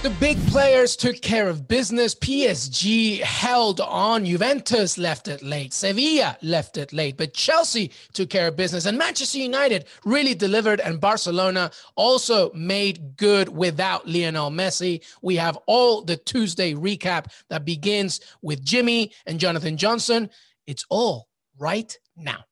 The big players took care of business. PSG held on. Juventus left it late. Sevilla left it late. But Chelsea took care of business. And Manchester United really delivered. And Barcelona also made good without Lionel Messi. We have all the Tuesday recap that begins with Jimmy and Jonathan Johnson. It's all right now.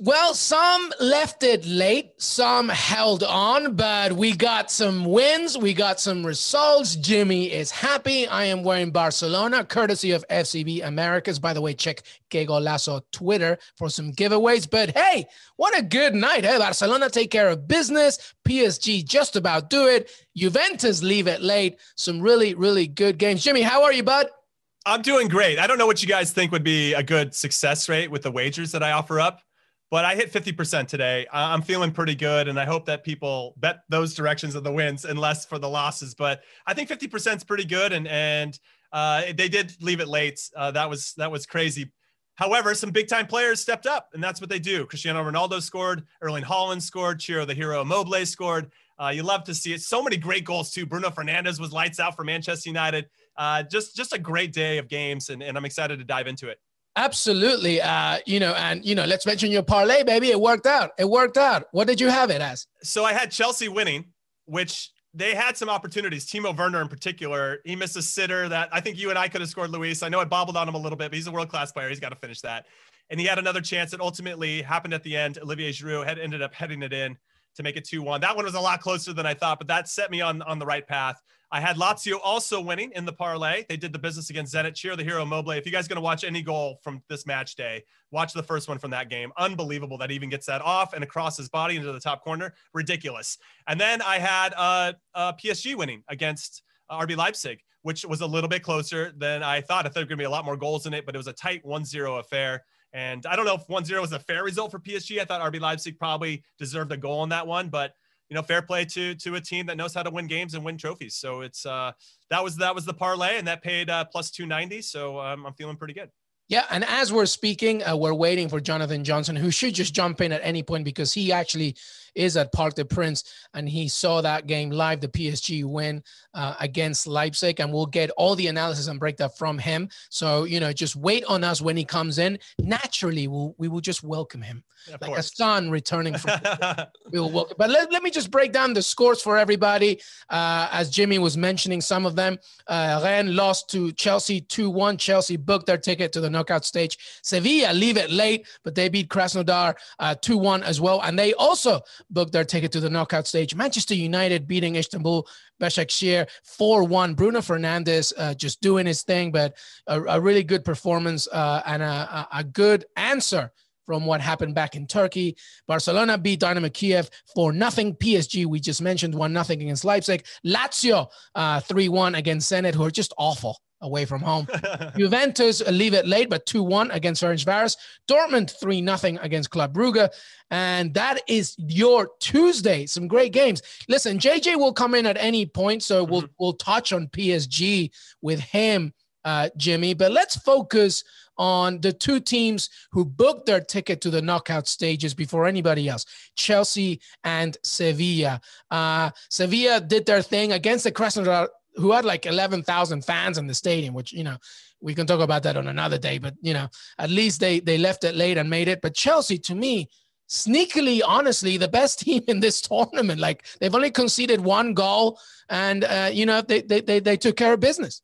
Well, some left it late, some held on, but we got some wins, we got some results. Jimmy is happy. I am wearing Barcelona, courtesy of FCB Americas. By the way, check Que Golazo Twitter for some giveaways. But hey, what a good night. Hey, Barcelona take care of business. PSG just about do it. Juventus leave it late. Some really, really good games. Jimmy, how are you, bud? I'm doing great. I don't know what you guys think would be a good success rate with the wagers that I offer up but I hit 50% today. I'm feeling pretty good. And I hope that people bet those directions of the wins and less for the losses. But I think 50% is pretty good. And, and uh, they did leave it late. Uh, that was, that was crazy. However, some big time players stepped up and that's what they do. Cristiano Ronaldo scored, Erling Haaland scored, Ciro the hero Immobile scored. Uh, you love to see it. So many great goals too. Bruno Fernandes was lights out for Manchester United. Uh, just, just a great day of games. And, and I'm excited to dive into it. Absolutely. Uh, you know, and you know, let's mention your parlay, baby. It worked out. It worked out. What did you have it as? So I had Chelsea winning, which they had some opportunities. Timo Werner in particular, he missed a sitter that I think you and I could have scored, Luis. I know I bobbled on him a little bit, but he's a world class player. He's got to finish that. And he had another chance that ultimately happened at the end. Olivier Giroud had ended up heading it in to make it 2 1. That one was a lot closer than I thought, but that set me on, on the right path. I had Lazio also winning in the parlay. They did the business against Zenit. Ciro the hero Immobile. If you guys are going to watch any goal from this match day, watch the first one from that game. Unbelievable that even gets that off and across his body into the top corner. Ridiculous. And then I had uh, uh, PSG winning against uh, RB Leipzig, which was a little bit closer than I thought. I thought there were going to be a lot more goals in it, but it was a tight 1 0 affair. And I don't know if 1 0 was a fair result for PSG. I thought RB Leipzig probably deserved a goal on that one, but you know, fair play to to a team that knows how to win games and win trophies. So it's uh, that was that was the parlay, and that paid uh, plus two ninety. So um, I'm feeling pretty good. Yeah, and as we're speaking, uh, we're waiting for Jonathan Johnson, who should just jump in at any point because he actually is at Parc des Princes and he saw that game live, the PSG win uh, against Leipzig, and we'll get all the analysis and breakdown from him. So you know, just wait on us when he comes in. Naturally, we'll, we will just welcome him like course. a son returning from. we will welcome. But let, let me just break down the scores for everybody. Uh, as Jimmy was mentioning, some of them. Uh, Rennes lost to Chelsea two one. Chelsea booked their ticket to the knockout stage. Sevilla leave it late, but they beat Krasnodar uh, two one as well, and they also booked their ticket to the knockout stage. Manchester United beating Istanbul Başakşehir 4-1. Bruno Fernandes uh, just doing his thing, but a, a really good performance uh, and a, a, good answer from what happened back in Turkey. Barcelona beat Dynamo Kiev for nothing. PSG, we just mentioned, one nothing against Leipzig. Lazio, uh, 3 1 against Zenit, who are just awful away from home. Juventus leave it late, but 2 1 against Ferencváros. Dortmund 3 0 against Club Brugge. And that is your Tuesday. Some great games. Listen, JJ will come in at any point, so we'll, mm-hmm. we'll touch on PSG with him, uh, Jimmy. But let's focus on the two teams who booked their ticket to the knockout stages before anybody else Chelsea and Sevilla. Uh, Sevilla did their thing against the Krasnodar who had like 11,000 fans in the stadium, which, you know, we can talk about that on another day, but, you know, at least they, they left it late and made it. But Chelsea, to me, sneakily, honestly, the best team in this tournament. Like they've only conceded one goal and, uh, you know, they, they, they, they took care of business.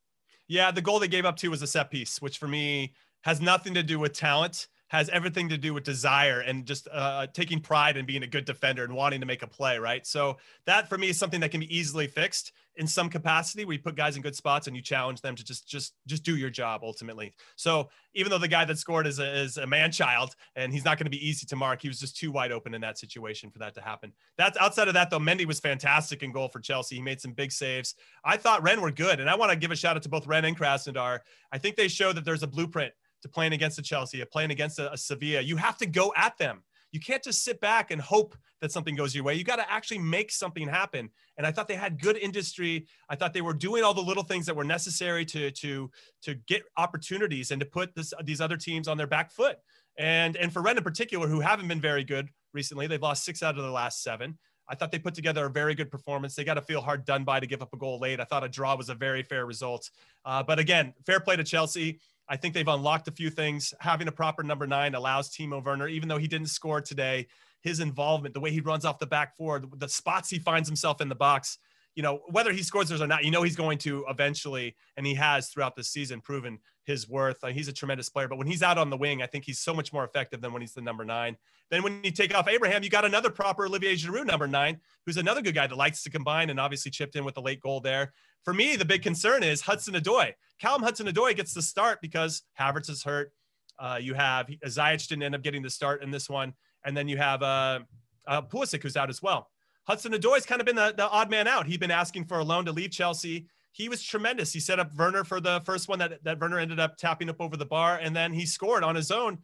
Yeah. The goal they gave up to was a set piece, which for me has nothing to do with talent has everything to do with desire and just uh, taking pride in being a good defender and wanting to make a play, right? So that for me is something that can be easily fixed in some capacity. We put guys in good spots and you challenge them to just just just do your job ultimately. So even though the guy that scored is a, is a man child and he's not going to be easy to mark, he was just too wide open in that situation for that to happen. That's outside of that though. Mendy was fantastic in goal for Chelsea. He made some big saves. I thought Rennes were good, and I want to give a shout out to both Rennes and Krasnodar. I think they show that there's a blueprint to playing against a Chelsea, a playing against a, a Sevilla. You have to go at them. You can't just sit back and hope that something goes your way. You got to actually make something happen. And I thought they had good industry. I thought they were doing all the little things that were necessary to to to get opportunities and to put this, these other teams on their back foot. And and for Rennes in particular, who haven't been very good recently, they've lost six out of the last seven. I thought they put together a very good performance. They got to feel hard done by to give up a goal late. I thought a draw was a very fair result. Uh, but again, fair play to Chelsea. I think they've unlocked a few things. Having a proper number nine allows Timo Werner, even though he didn't score today, his involvement, the way he runs off the back four, the, spots he finds himself in the box, you know, whether he scores those or not, you know, he's going to eventually, and he has throughout the season proven his worth. Uh, he's a tremendous player, but when he's out on the wing, I think he's so much more effective than when he's the number nine. Then when you take off Abraham, you got another proper Olivier Giroud, number nine, who's another good guy that likes to combine and obviously chipped in with the late goal there. For me, the big concern is Hudson Odoi. Calum Hudson Odoi gets the start because Havertz is hurt. Uh, you have Ziyech didn't end up getting the start in this one, and then you have uh, uh, Pulisic who's out as well. Hudson Odoi's kind of been the, the odd man out. He'd been asking for a loan to leave Chelsea. He was tremendous. He set up Werner for the first one that, that Werner ended up tapping up over the bar, and then he scored on his own.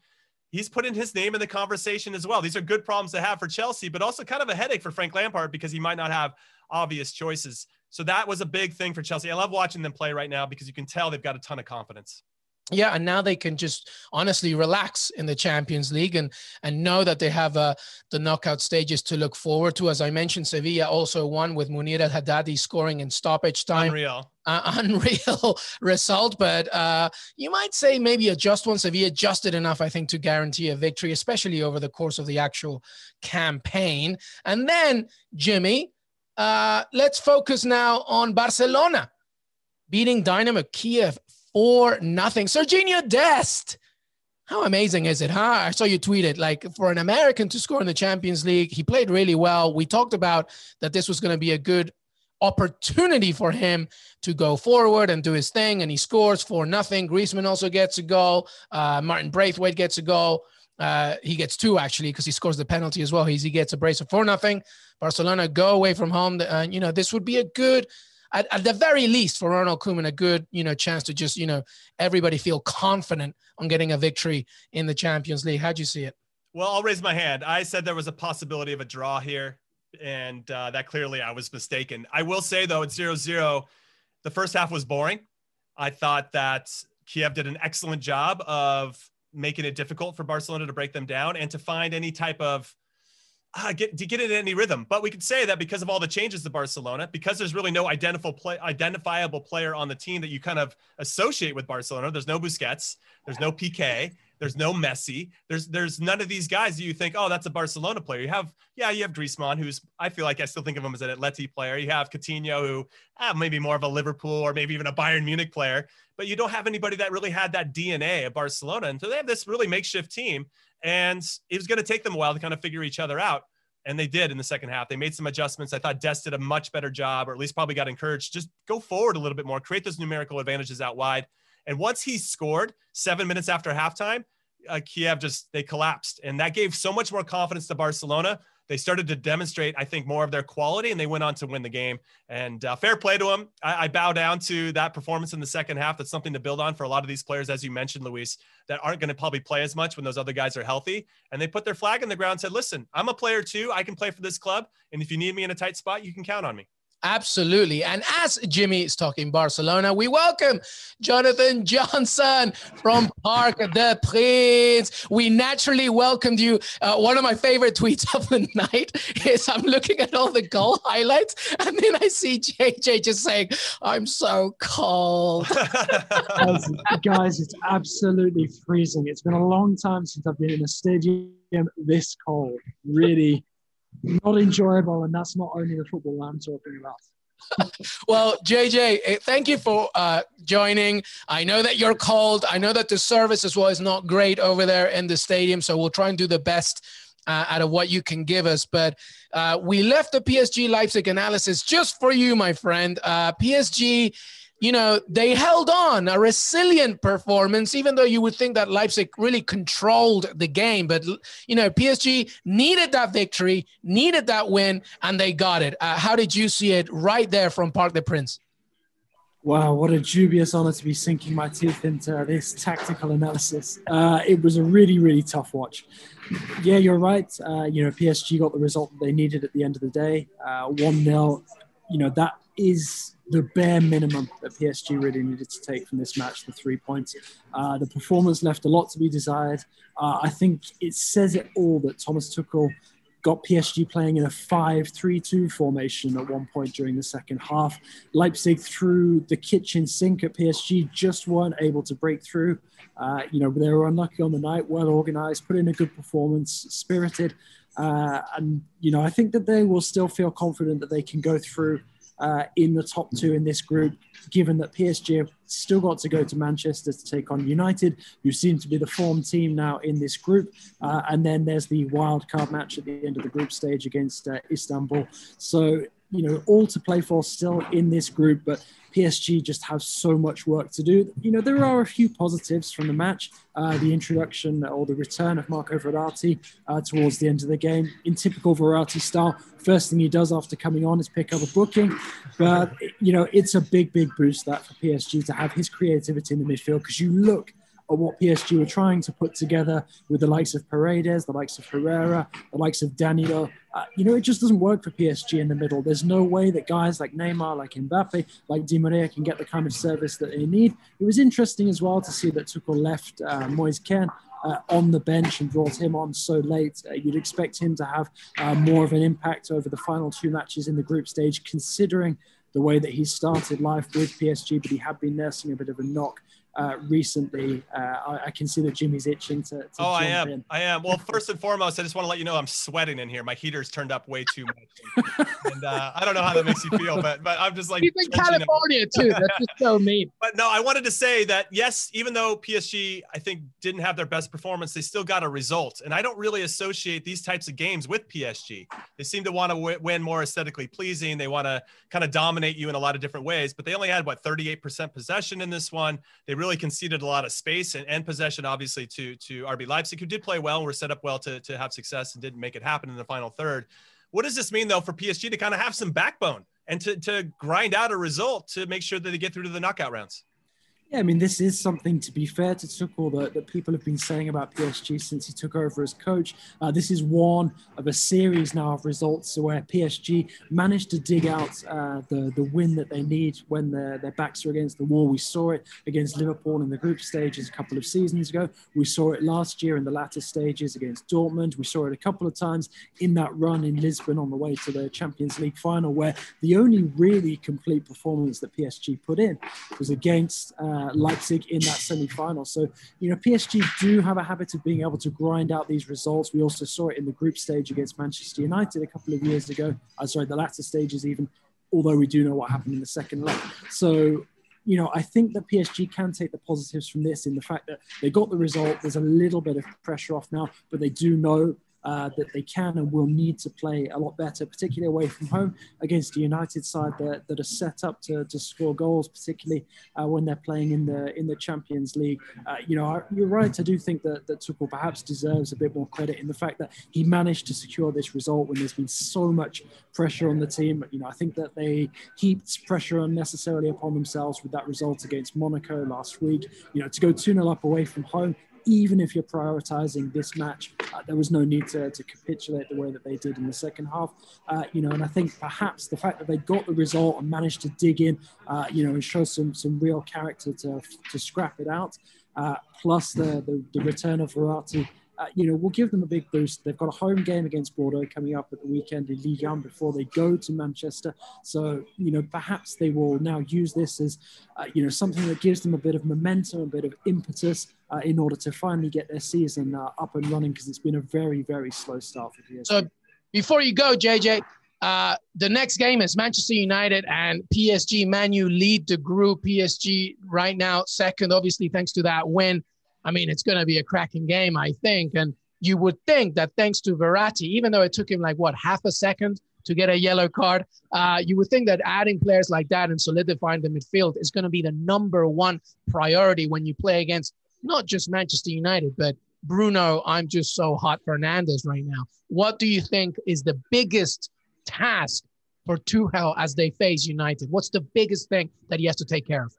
He's put in his name in the conversation as well. These are good problems to have for Chelsea, but also kind of a headache for Frank Lampard because he might not have obvious choices. So that was a big thing for Chelsea. I love watching them play right now because you can tell they've got a ton of confidence yeah and now they can just honestly relax in the champions league and and know that they have uh, the knockout stages to look forward to. As i mentioned sevilla also won with munir el haddadi scoring in stoppage time. Unreal. Uh, unreal result but uh, you might say maybe a just one. Sevilla just did enough i think to guarantee a victory especially over the course of the actual campaign. And then jimmy uh, let's focus now on barcelona beating dynamo kiev for nothing. Sergiño Dest. How amazing is it, huh? I saw you tweet it. Like for an American to score in the Champions League, he played really well. We talked about that this was going to be a good opportunity for him to go forward and do his thing, and he scores for nothing. Griezmann also gets a goal. Uh, Martin Braithwaite gets a goal. Uh, he gets two actually because he scores the penalty as well. He's, he gets a brace for nothing. Barcelona go away from home. Uh, you know this would be a good at, at the very least for Ronald Koeman a good you know chance to just you know everybody feel confident on getting a victory in the Champions League. How'd you see it? Well, I'll raise my hand. I said there was a possibility of a draw here, and uh, that clearly I was mistaken. I will say though, at 0-0, the first half was boring. I thought that Kiev did an excellent job of making it difficult for Barcelona to break them down and to find any type of uh, get to get it in any rhythm. But we could say that because of all the changes to Barcelona, because there's really no identifiable play, identifiable player on the team that you kind of associate with Barcelona. There's no Busquets, there's no Piqué, there's no Messi, there's there's none of these guys that you think, oh, that's a Barcelona player. You have yeah, you have Griezmann, who's I feel like I still think of him as an Atleti player. You have Coutinho, who ah, maybe more of a Liverpool or maybe even a Bayern Munich player. But you don't have anybody that really had that DNA of Barcelona. And so they have this really makeshift team and it was going to take them a while to kind of figure each other out. And they did in the second half. They made some adjustments. I thought Dest did a much better job, or at least probably got encouraged. Just go forward a little bit more, create those numerical advantages out wide. And once he scored seven minutes after halftime, uh, Kiev just they collapsed, and that gave so much more confidence to Barcelona they started to demonstrate, I think, more of their quality, and they went on to win the game. And uh, fair play to them. I, I, bow down to that performance in the second half. That's something to build on for a lot of these players, as you mentioned, Luis, that aren't going to probably play as much when those other guys are healthy. And they put their flag in the ground said, listen, I'm a player too. I can play for this club. And if you need me in a tight spot, you can count on me. Absolutely. And as Jimmy is talking Barcelona, we welcome Jonathan Johnson from Parc des Princes. We naturally welcomed you. Uh, one of my favorite tweets of the night is I'm looking at all the goal highlights, and then I see JJ just saying, I'm so cold. Guys, it's absolutely freezing. It's been a long time since I've been in a stadium this cold. Really not enjoyable, and that's not only the football I'm talking about. well, JJ, eh, thank you for uh, joining. I know that you're cold. I know that the service as well is not great over there in the stadium, so we'll try and do the best uh, out of what you can give us. But uh, we left the PSG Leipzig analysis just for you, my friend. Uh, PSG you know, they held on a resilient performance, even though you would think that Leipzig really controlled the game. But, you know, PSG needed that victory, needed that win, and they got it. Uh, how did you see it right there from Parc des Princes? Wow, what a dubious honor to be sinking my teeth into this tactical analysis. Uh, it was a really, really tough watch. Yeah, you're right. Uh, you know, PSG got the result that they needed at the end of the day. Uh, 1 0. You know, that is the bare minimum that PSG really needed to take from this match, the three points. Uh, the performance left a lot to be desired. Uh, I think it says it all that Thomas Tuchel got PSG playing in a 5-3-2 formation at one point during the second half. Leipzig threw the kitchen sink at PSG, just weren't able to break through. Uh, you know, they were unlucky on the night, well organized, put in a good performance, spirited. Uh, and, you know, I think that they will still feel confident that they can go through uh, in the top two in this group, given that PSG have still got to go to Manchester to take on United, who seem to be the form team now in this group. Uh, and then there's the wild card match at the end of the group stage against uh, Istanbul. So, you know, all to play for still in this group, but PSG just have so much work to do. You know, there are a few positives from the match. Uh, the introduction or the return of Marco Verratti uh, towards the end of the game. In typical Verratti style, first thing he does after coming on is pick up a booking. But, you know, it's a big, big boost that for PSG to have his creativity in the midfield because you look or what PSG were trying to put together with the likes of Paredes, the likes of Herrera, the likes of Danilo. Uh, you know, it just doesn't work for PSG in the middle. There's no way that guys like Neymar, like Mbappe, like Di Maria can get the kind of service that they need. It was interesting as well to see that Tuchel left uh, Moise Kean uh, on the bench and brought him on so late. Uh, you'd expect him to have uh, more of an impact over the final two matches in the group stage, considering the way that he started life with PSG, but he had been nursing a bit of a knock uh, recently. Uh, I, I, can see that Jimmy's itching to. to oh, I am. In. I am. Well, first and foremost, I just want to let you know I'm sweating in here. My heater's turned up way too much, and uh, I don't know how that makes you feel, but but I'm just like. He's in California too. That's just so mean. But no, I wanted to say that yes, even though PSG I think didn't have their best performance, they still got a result, and I don't really associate these types of games with PSG. They seem to want to w- win more aesthetically pleasing. They want to kind of dominate you in a lot of different ways, but they only had what 38% possession in this one. They really conceded a lot of space and, and possession, obviously, to to RB Leipzig, who did play well were set up well to, to have success and didn't make it happen in the final third. What does this mean, though, for PSG to kind of have some backbone and to, to grind out a result to make sure that they get through to the knockout rounds? Yeah, I mean, this is something to be fair to Tuchel that, that people have been saying about PSG since he took over as coach. Uh, this is one of a series now of results where PSG managed to dig out uh, the, the win that they need when their, their backs are against the wall. We saw it against Liverpool in the group stages a couple of seasons ago. We saw it last year in the latter stages against Dortmund. We saw it a couple of times in that run in Lisbon on the way to the Champions League final, where the only really complete performance that PSG put in was against. Uh, uh, Leipzig in that semi-final. So, you know, PSG do have a habit of being able to grind out these results. We also saw it in the group stage against Manchester United a couple of years ago. Uh, sorry, the latter stages even, although we do know what happened in the second leg. So, you know, I think that PSG can take the positives from this in the fact that they got the result. There's a little bit of pressure off now, but they do know uh, that they can and will need to play a lot better, particularly away from home against the United side that, that are set up to, to score goals, particularly uh, when they're playing in the in the Champions League. Uh, you know, you're right. I do think that, that Tuchel perhaps deserves a bit more credit in the fact that he managed to secure this result when there's been so much pressure on the team. You know, I think that they heaped pressure unnecessarily upon themselves with that result against Monaco last week. You know, to go 2 0 up away from home even if you're prioritizing this match, uh, there was no need to, to capitulate the way that they did in the second half. Uh, you know, and I think perhaps the fact that they got the result and managed to dig in, uh, you know, and show some some real character to to scrap it out, uh, plus the, the, the return of Verratti uh, you know, we'll give them a big boost. They've got a home game against Bordeaux coming up at the weekend in Ligue 1 before they go to Manchester. So, you know, perhaps they will now use this as, uh, you know, something that gives them a bit of momentum, a bit of impetus uh, in order to finally get their season uh, up and running because it's been a very, very slow start for PSG. So, before you go, JJ, Uh, the next game is Manchester United and PSG. Manu lead the group. PSG right now second, obviously thanks to that win. I mean, it's going to be a cracking game, I think. And you would think that thanks to Verratti, even though it took him like what half a second to get a yellow card, uh, you would think that adding players like that and solidifying the midfield is going to be the number one priority when you play against not just Manchester United, but Bruno. I'm just so hot Fernandes right now. What do you think is the biggest task for Tuchel as they face United? What's the biggest thing that he has to take care of?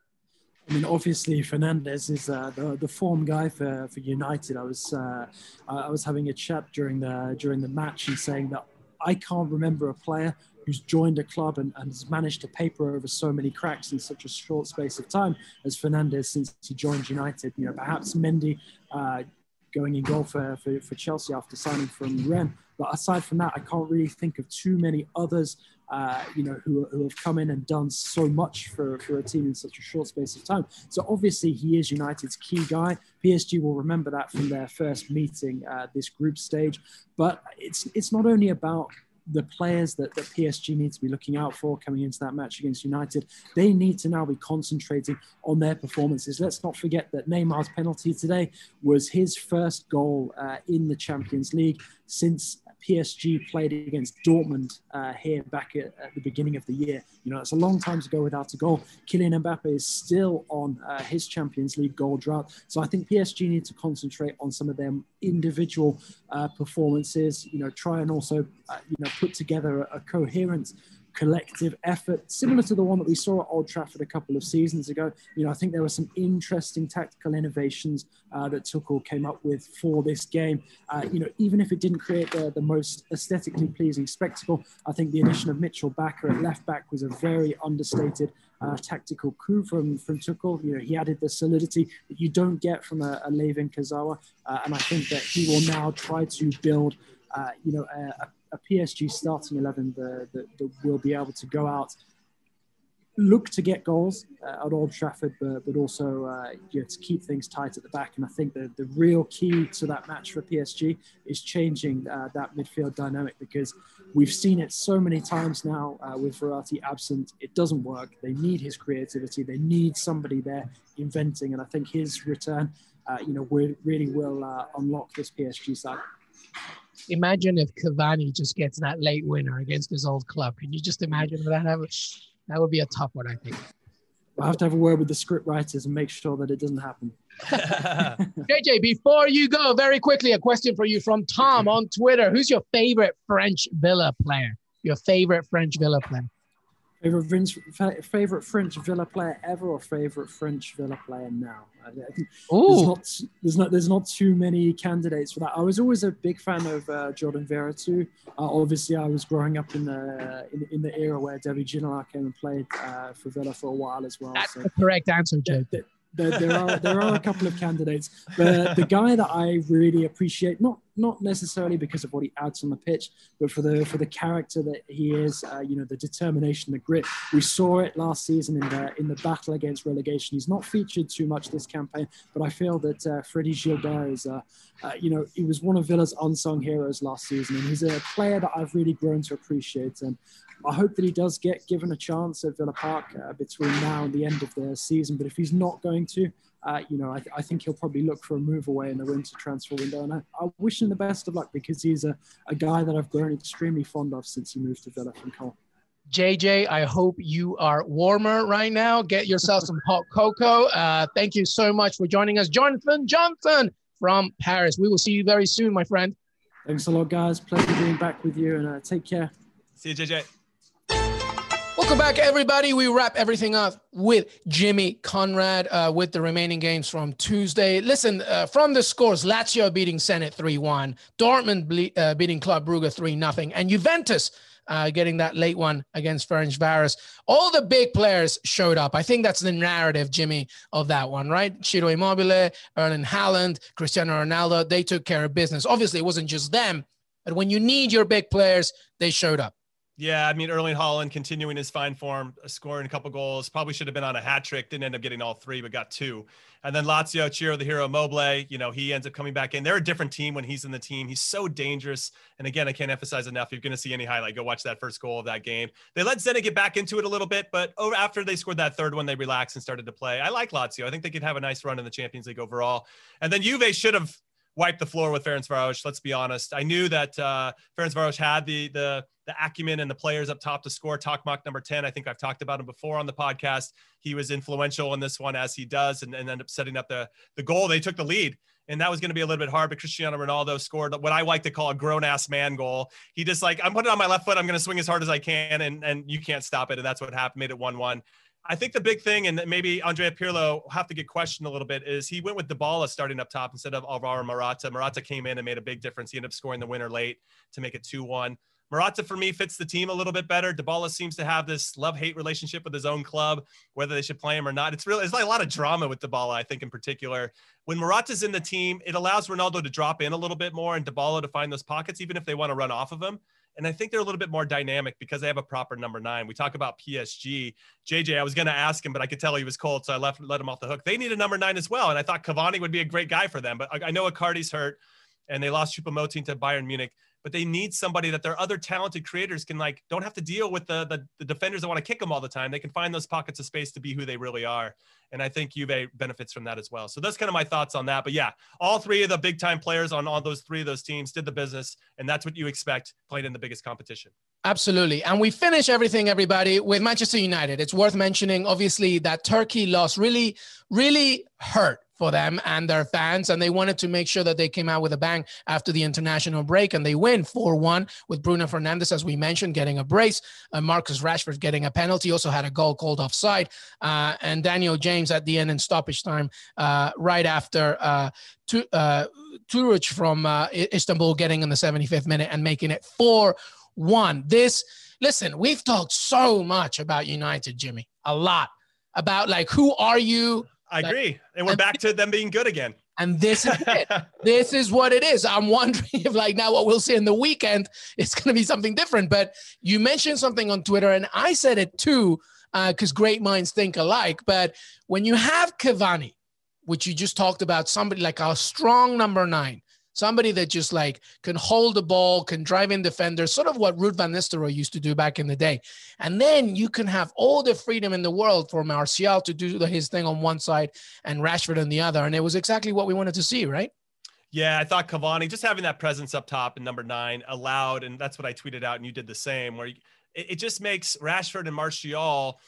I mean, obviously Fernandes is uh, the, the form guy for, for United. I was uh, I was having a chat during the during the match and saying that I can't remember a player who's joined a club and, and has managed to paper over so many cracks in such a short space of time as Fernandes since he joined United. You know, perhaps Mendy uh, going in goal for, for, for Chelsea after signing from Rennes. But aside from that, I can't really think of too many others, uh, you know, who, who have come in and done so much for, for a team in such a short space of time. So obviously he is United's key guy. PSG will remember that from their first meeting, uh, this group stage. But it's it's not only about the players that, that PSG need to be looking out for coming into that match against United, they need to now be concentrating on their performances. Let's not forget that Neymar's penalty today was his first goal uh, in the Champions League since PSG played against Dortmund uh, here back at, at, the beginning of the year. You know, it's a long time to go without a goal. Kylian Mbappe is still on uh, his Champions League goal drought. So I think PSG need to concentrate on some of their individual uh, performances. You know, try and also uh, you know put together a, a coherent collective effort, similar to the one that we saw at Old Trafford a couple of seasons ago. You know, I think there were some interesting tactical innovations uh, that Tuchel came up with for this game. Uh, you know, even if it didn't create the, the most aesthetically pleasing spectacle, I think the addition of Mitchel Bakker at left back was a very understated uh, tactical coup from from Tuchel. You know, he added the solidity that you don't get from a, a Layvin Kurzawa, uh, and I think that he will now try to build, uh, you know, a, a PSG starting 11 that, that, that will be able to go out, look to get goals uh, at Old Trafford, but, but also uh, you know, to keep things tight at the back. And I think the, the real key to that match for PSG is changing uh, that midfield dynamic because we've seen it so many times now uh, with Verratti absent. It doesn't work. They need his creativity. They need somebody there inventing. And I think his return, you know, really will unlock this PSG side imagine if Cavani just gets that late winner against his old club. Can you just imagine that? That would, that would be a tough one, I think. We'll have to have a word with the script writers and make sure that it doesn't happen. JJ, before you go, very quickly, a question for you from Tom on Twitter. Who's your favorite French Villa player? Your favorite French Villa player? Favorite French, favorite French Villa player ever, or favorite French Villa player now? There's not, there's not there's not too many candidates for that. I was always a big fan of uh, Jordan Veretout. Uh, obviously, I was growing up in the in, in the era where David Ginola came and played uh, for Villa for a while as well. That's so, the correct answer, Joe. There, there are there are a couple of candidates, but the guy that I really appreciate, not not necessarily because of what he adds on the pitch, but for the for the character that he is, uh, you know, the determination, the grit. We saw it last season in the in the battle against relegation. He's not featured too much this campaign, but I feel that uh, Freddie Guilbert is, uh, uh, you know, he was one of Villa's unsung heroes last season, and he's a player that I've really grown to appreciate. And I hope that he does get given a chance at Villa Park uh, between now and the end of the season. But if he's not going to, uh, you know, I, I, think he'll probably look for a move away in the winter transfer window. And I, I wish him the best of luck because he's a, a guy that I've grown extremely fond of since he moved to Villa from Cole. JJ, I hope you are warmer right now. Get yourself some hot cocoa. Uh, thank you so much for joining us, Jonathan Johnson from Paris. We will see you very soon, my friend. Thanks a lot, guys. Pleasure being back with you, and uh, take care. See you, JJ. Welcome back, everybody. We wrap everything up with Jimmy Conrad uh, with the remaining games from Tuesday. Listen, uh, from the scores, Lazio beating Zenit 3 1, Dortmund ble- uh, beating Club Brugge 3 0, and Juventus uh, getting that late one against Ferencvaros. All the big players showed up. I think that's the narrative, Jimmy, of that one, right? Ciro Immobile, Erling Haaland, Cristiano Ronaldo, they took care of business. Obviously, it wasn't just them, but when you need your big players, they showed up. Yeah, I mean, Erling Haaland continuing his fine form, uh, scoring a couple goals. Probably should have been on a hat trick. Didn't end up getting all three, but got two. And then Lazio, Ciro the hero, Immobile. You know, he ends up coming back in. They're a different team when he's in the team. He's so dangerous. And again, I can't emphasize enough. If you're going to see any highlight, go watch that first goal of that game. They let Zenit get back into it a little bit, but over after they scored that third one, they relaxed and started to play. I like Lazio. I think they could have a nice run in the Champions League overall. And then Juve should have wiped the floor with Ferencvaros. Let's be honest. I knew that uh, Ferencvaros had the the the acumen and the players up top to score. Talk Tokmac number 10. I think I've talked about him before on the podcast. He was influential in this one as he does and, and ended up setting up the, the goal. They took the lead. And that was going to be a little bit hard, but Cristiano Ronaldo scored what I like to call a grown ass man goal. He just like, I'm putting on my left foot. I'm going to swing as hard as I can. And, and you can't stop it. And that's what happened, made it 1 1. I think the big thing, and maybe Andrea Pirlo have to get questioned a little bit, is he went with Dybala starting up top instead of Alvaro Morata. Morata came in and made a big difference. He ended up scoring the winner late to make it 2 1. Morata for me fits the team a little bit better. Dybala seems to have this love-hate relationship with his own club, whether they should play him or not. It's really it's like a lot of drama with Dybala, I think in particular. When Morata's in the team, it allows Ronaldo to drop in a little bit more and Dybala to find those pockets, even if they want to run off of him. And I think they're a little bit more dynamic because they have a proper number nine. We talk about PSG. JJ, I was going to ask him, but I could tell he was cold, so I left let him off the hook. They need a number nine as well, and I thought Cavani would be a great guy for them. But uh, I know Icardi's hurt, and they lost Choupo-Moting to Bayern Munich but they need somebody that their other talented creators can like don't have to deal with the, the, the defenders that want to kick them all the time. They can find those pockets of space to be who they really are. And I think Juve benefits from that as well. So that's kind of my thoughts on that. But yeah, all three of the big time players on all those three of those teams did the business. And that's what you expect playing in the biggest competition. Absolutely. And we finish everything, everybody, with Manchester United. It's worth mentioning, obviously, that Turkey loss really, really hurt for them and their fans. And they wanted to make sure that they came out with a bang after the international break. And they win 4 1 with Bruno Fernandes, as we mentioned, getting a brace. Uh, Marcus Rashford getting a penalty, also had a goal called offside. Uh, and Daniel James at the end in stoppage time, uh, right after uh, uh, Turic from uh, Istanbul getting in the 75th minute and making it 4 1. This, listen, we've talked so much about United, Jimmy, a lot about like who are you I agree. And we're and back to them being good again. And this is it. this is what it is. I'm wondering if, like, now what we'll see in the weekend is going to be something different. But you mentioned something on Twitter, and I said it too, because uh, great minds think alike. But when you have Cavani, which you just talked about, somebody like a strong number nine, somebody that just like can hold the ball, can drive in defenders, sort of what Ruud van Nistelrooy used to do back in the day. And then you can have all the freedom in the world for Martial to do his thing on one side and Rashford on the other. And it was exactly what we wanted to see, right? Yeah, I thought Cavani just having that presence up top in number nine allowed, and that's what I tweeted out, and you did the same. Where you, it, just makes Rashford and Martial,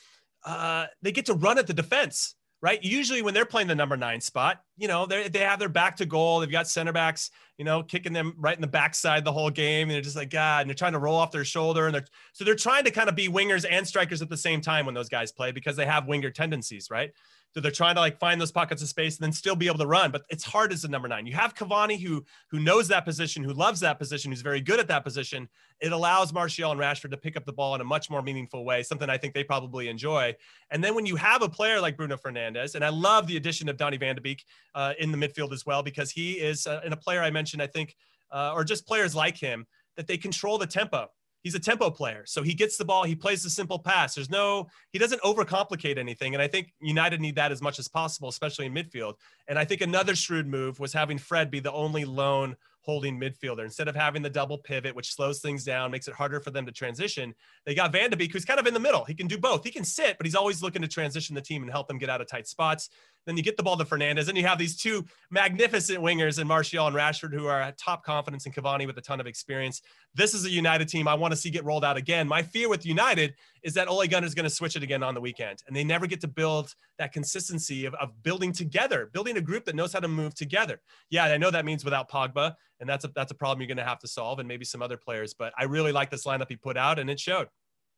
uh, they get to run at the defense right? Usually when they're playing the number nine spot, you know, they they have their back to goal. They've got center backs, you know, kicking them right in the backside the whole game. And they're just like, God, and they're trying to roll off their shoulder. And they're so they're trying to kind of be wingers and strikers at the same time when those guys play because they have winger tendencies, right? So they're trying to like find those pockets of space and then still be able to run. But it's hard as a number nine. You have Cavani who who knows that position, who loves that position, who's very good at that position. It allows Martial and Rashford to pick up the ball in a much more meaningful way, something I think they probably enjoy. And then when you have a player like Bruno Fernandes, and I love the addition of Donny van de Beek uh, in the midfield as well, because he is uh, in a player I mentioned, I think, uh, or just players like him, that they control the tempo he's a tempo player. So he gets the ball, he plays the simple pass. There's no, he doesn't overcomplicate anything. And I think United need that as much as possible, especially in midfield. And I think another shrewd move was having Fred be the only lone holding midfielder instead of having the double pivot, which slows things down, makes it harder for them to transition. They got Van de Beek, who's kind of in the middle. He can do both. He can sit, but he's always looking to transition the team and help them get out of tight spots. Then you get the ball to Fernandes, and you have these two magnificent wingers in Martial and Rashford, who are top confidence, in Cavani with a ton of experience. This is a United team I want to see get rolled out again. My fear with United is that Ole Gunnar is going to switch it again on the weekend, and they never get to build that consistency of, of building together, building a group that knows how to move together. Yeah, I know that means without Pogba, and that's a that's a problem you're going to have to solve, and maybe some other players. But I really like this lineup he put out, and it showed.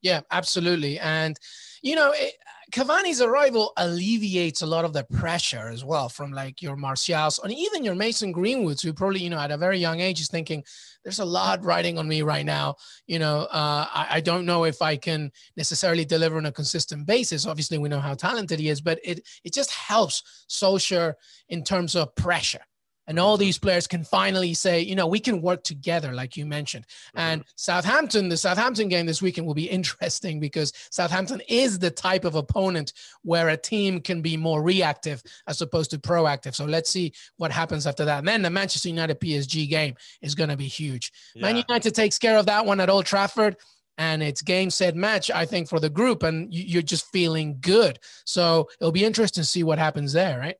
Yeah, absolutely. And, you know, it, Cavani's arrival alleviates a lot of the pressure as well from like your Martials and even your Mason Greenwoods, who probably, you know, at a very young age is thinking, there's a lot riding on me right now. You know, uh, I, I, don't know if I can necessarily deliver on a consistent basis. Obviously, we know how talented he is, but it, it just helps Solskjaer in terms of pressure and all these players can finally say, you know, we can work together, like you mentioned. Mm-hmm. And Southampton, the Southampton game this weekend will be interesting because Southampton is the type of opponent where a team can be more reactive as opposed to proactive. So let's see what happens after that. And then the Manchester United PSG game is going to be huge. Yeah. Man United takes care of that one at Old Trafford and it's game set match i think for the group and you're just feeling good so it'll be interesting to see what happens there right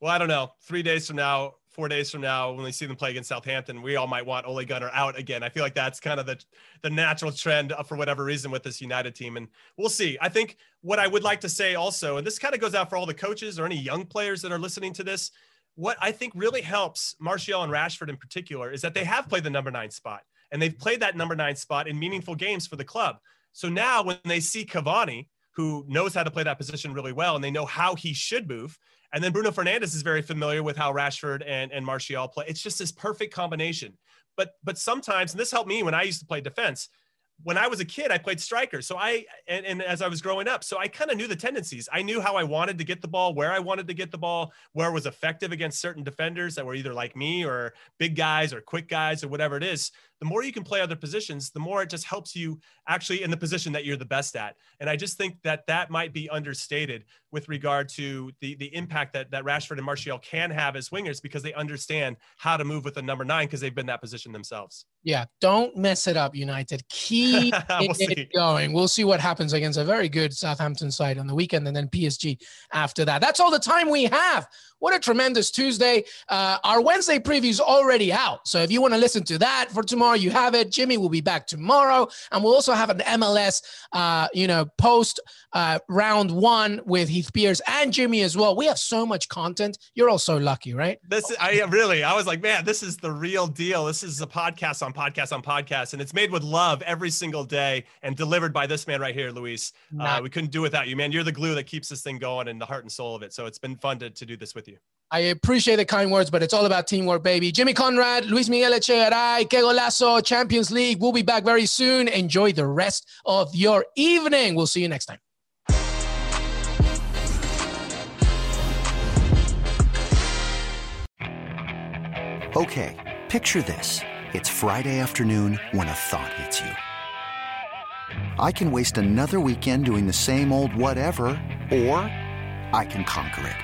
well i don't know three days from now four days from now when we see them play against southampton we all might want ole gunnar out again i feel like that's kind of the the natural trend for whatever reason with this united team and we'll see i think what i would like to say also and this kind of goes out for all the coaches or any young players that are listening to this what i think really helps martial and rashford in particular is that they have played the number nine spot and they've played that number nine spot in meaningful games for the club. So now when they see Cavani, who knows how to play that position really well, and they know how he should move, and then Bruno Fernandes is very familiar with how Rashford and, and Martial play. It's just this perfect combination. But but sometimes, and this helped me when I used to play defense, when I was a kid, I played striker. So I, and, and as I was growing up, so I kind of knew the tendencies. I knew how I wanted to get the ball, where I wanted to get the ball, where was effective against certain defenders that were either like me or big guys or quick guys or whatever it is the more you can play other positions, the more it just helps you actually in the position that you're the best at. And I just think that that might be understated with regard to the the impact that that Rashford and Martial can have as wingers because they understand how to move with the number nine because they've been that position themselves. Yeah, don't mess it up, United. Keep we'll it going. We'll see what happens against a very good Southampton side on the weekend and then PSG after that. That's all the time we have. What a tremendous Tuesday. Uh, our Wednesday preview is already out. So if you want to listen to that for tomorrow, you have it. Jimmy will be back tomorrow. And we'll also have an MLS, uh, you know, post uh, round one with Heath Pearce and Jimmy as well. We have so much content. You're all so lucky, right? This, I really, I was like, man, this is the real deal. This is a podcast on podcast on podcast, and it's made with love every single day and delivered by this man right here, Luis. Uh, we couldn't do without you, man. You're the glue that keeps this thing going and the heart and soul of it. So it's been fun to, to do this with you. I appreciate the kind words, but it's all about teamwork, baby. Jimmy Conrad, Luis Miguel Echegaray, Que Golazo, Champions League. We'll be back very soon. Enjoy the rest of your evening. We'll see you next time. Okay, picture this. It's Friday afternoon when a thought hits you. I can waste another weekend doing the same old whatever, or I can conquer it.